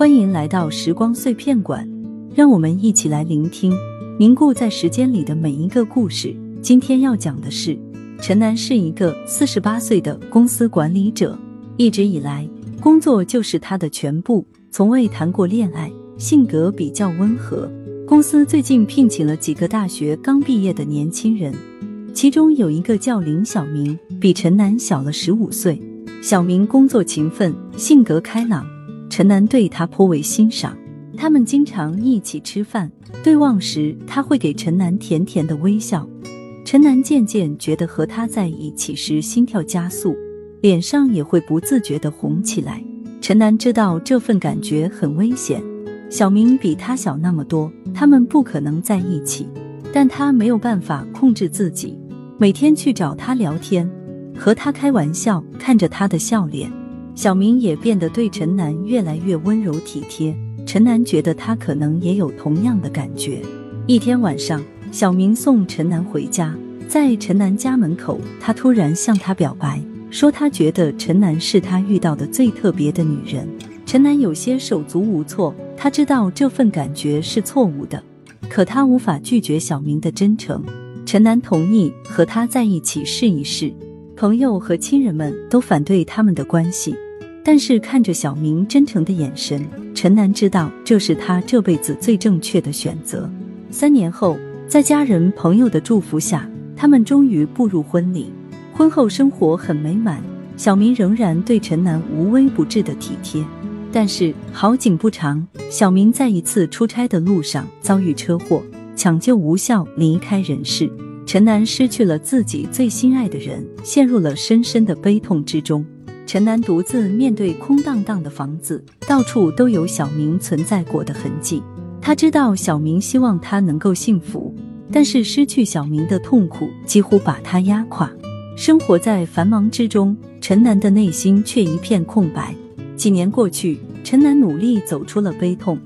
欢迎来到时光碎片馆，让我们一起来聆听凝固在时间里的每一个故事。今天要讲的是，陈楠是一个四十八岁的公司管理者，一直以来工作就是他的全部，从未谈过恋爱，性格比较温和。公司最近聘请了几个大学刚毕业的年轻人，其中有一个叫林小明，比陈楠小了十五岁。小明工作勤奋，性格开朗。陈楠对他颇为欣赏，他们经常一起吃饭，对望时他会给陈楠甜甜的微笑。陈楠渐渐觉得和他在一起时心跳加速，脸上也会不自觉的红起来。陈楠知道这份感觉很危险，小明比他小那么多，他们不可能在一起，但他没有办法控制自己，每天去找他聊天，和他开玩笑，看着他的笑脸。小明也变得对陈楠越来越温柔体贴，陈楠觉得他可能也有同样的感觉。一天晚上，小明送陈楠回家，在陈楠家门口，他突然向他表白，说他觉得陈楠是他遇到的最特别的女人。陈楠有些手足无措，他知道这份感觉是错误的，可他无法拒绝小明的真诚。陈楠同意和他在一起试一试，朋友和亲人们都反对他们的关系。但是看着小明真诚的眼神，陈楠知道这是他这辈子最正确的选择。三年后，在家人朋友的祝福下，他们终于步入婚礼。婚后生活很美满，小明仍然对陈楠无微不至的体贴。但是好景不长，小明在一次出差的路上遭遇车祸，抢救无效离开人世。陈楠失去了自己最心爱的人，陷入了深深的悲痛之中。陈楠独自面对空荡荡的房子，到处都有小明存在过的痕迹。他知道小明希望他能够幸福，但是失去小明的痛苦几乎把他压垮。生活在繁忙之中，陈楠的内心却一片空白。几年过去，陈楠努力走出了悲痛，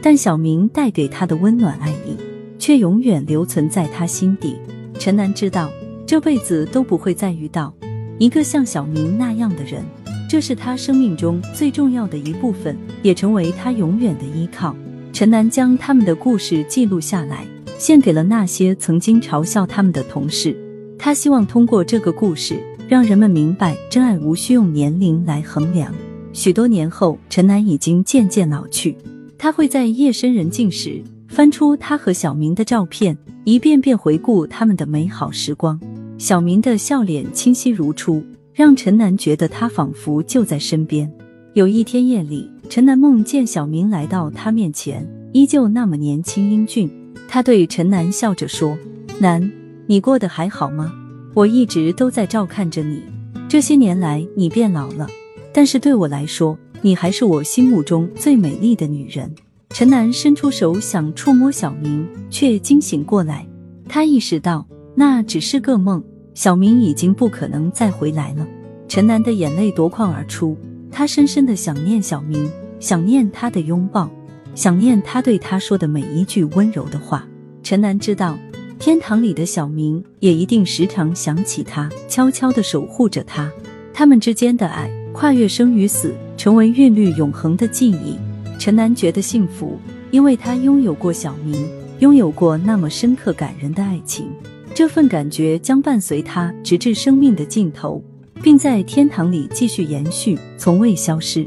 但小明带给他的温暖爱意却永远留存在他心底。陈楠知道，这辈子都不会再遇到。一个像小明那样的人，这是他生命中最重要的一部分，也成为他永远的依靠。陈楠将他们的故事记录下来，献给了那些曾经嘲笑他们的同事。他希望通过这个故事，让人们明白真爱无需用年龄来衡量。许多年后，陈楠已经渐渐老去，他会在夜深人静时翻出他和小明的照片，一遍遍回顾他们的美好时光。小明的笑脸清晰如初，让陈楠觉得他仿佛就在身边。有一天夜里，陈楠梦见小明来到他面前，依旧那么年轻英俊。他对陈楠笑着说：“楠，你过得还好吗？我一直都在照看着你。这些年来，你变老了，但是对我来说，你还是我心目中最美丽的女人。”陈楠伸出手想触摸小明，却惊醒过来。他意识到那只是个梦。小明已经不可能再回来了，陈楠的眼泪夺眶而出。他深深的想念小明，想念他的拥抱，想念他对他说的每一句温柔的话。陈楠知道，天堂里的小明也一定时常想起他，悄悄的守护着他。他们之间的爱跨越生与死，成为韵律永恒的记忆。陈楠觉得幸福，因为他拥有过小明，拥有过那么深刻感人的爱情。这份感觉将伴随他直至生命的尽头，并在天堂里继续延续，从未消失。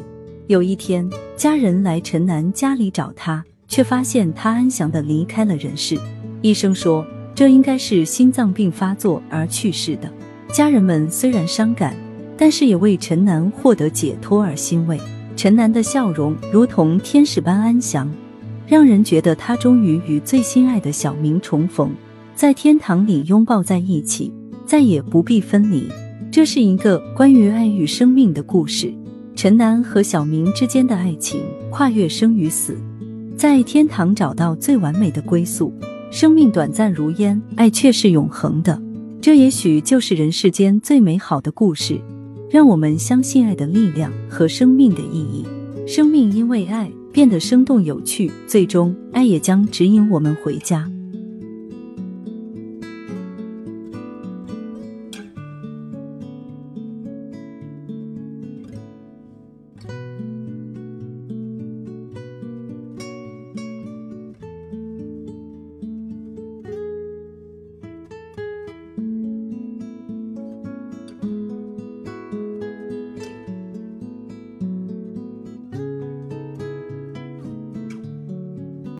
有一天，家人来陈楠家里找他，却发现他安详的离开了人世。医生说，这应该是心脏病发作而去世的。家人们虽然伤感，但是也为陈楠获得解脱而欣慰。陈楠的笑容如同天使般安详，让人觉得他终于与最心爱的小明重逢。在天堂里拥抱在一起，再也不必分离。这是一个关于爱与生命的故事。陈楠和小明之间的爱情跨越生与死，在天堂找到最完美的归宿。生命短暂如烟，爱却是永恒的。这也许就是人世间最美好的故事，让我们相信爱的力量和生命的意义。生命因为爱变得生动有趣，最终爱也将指引我们回家。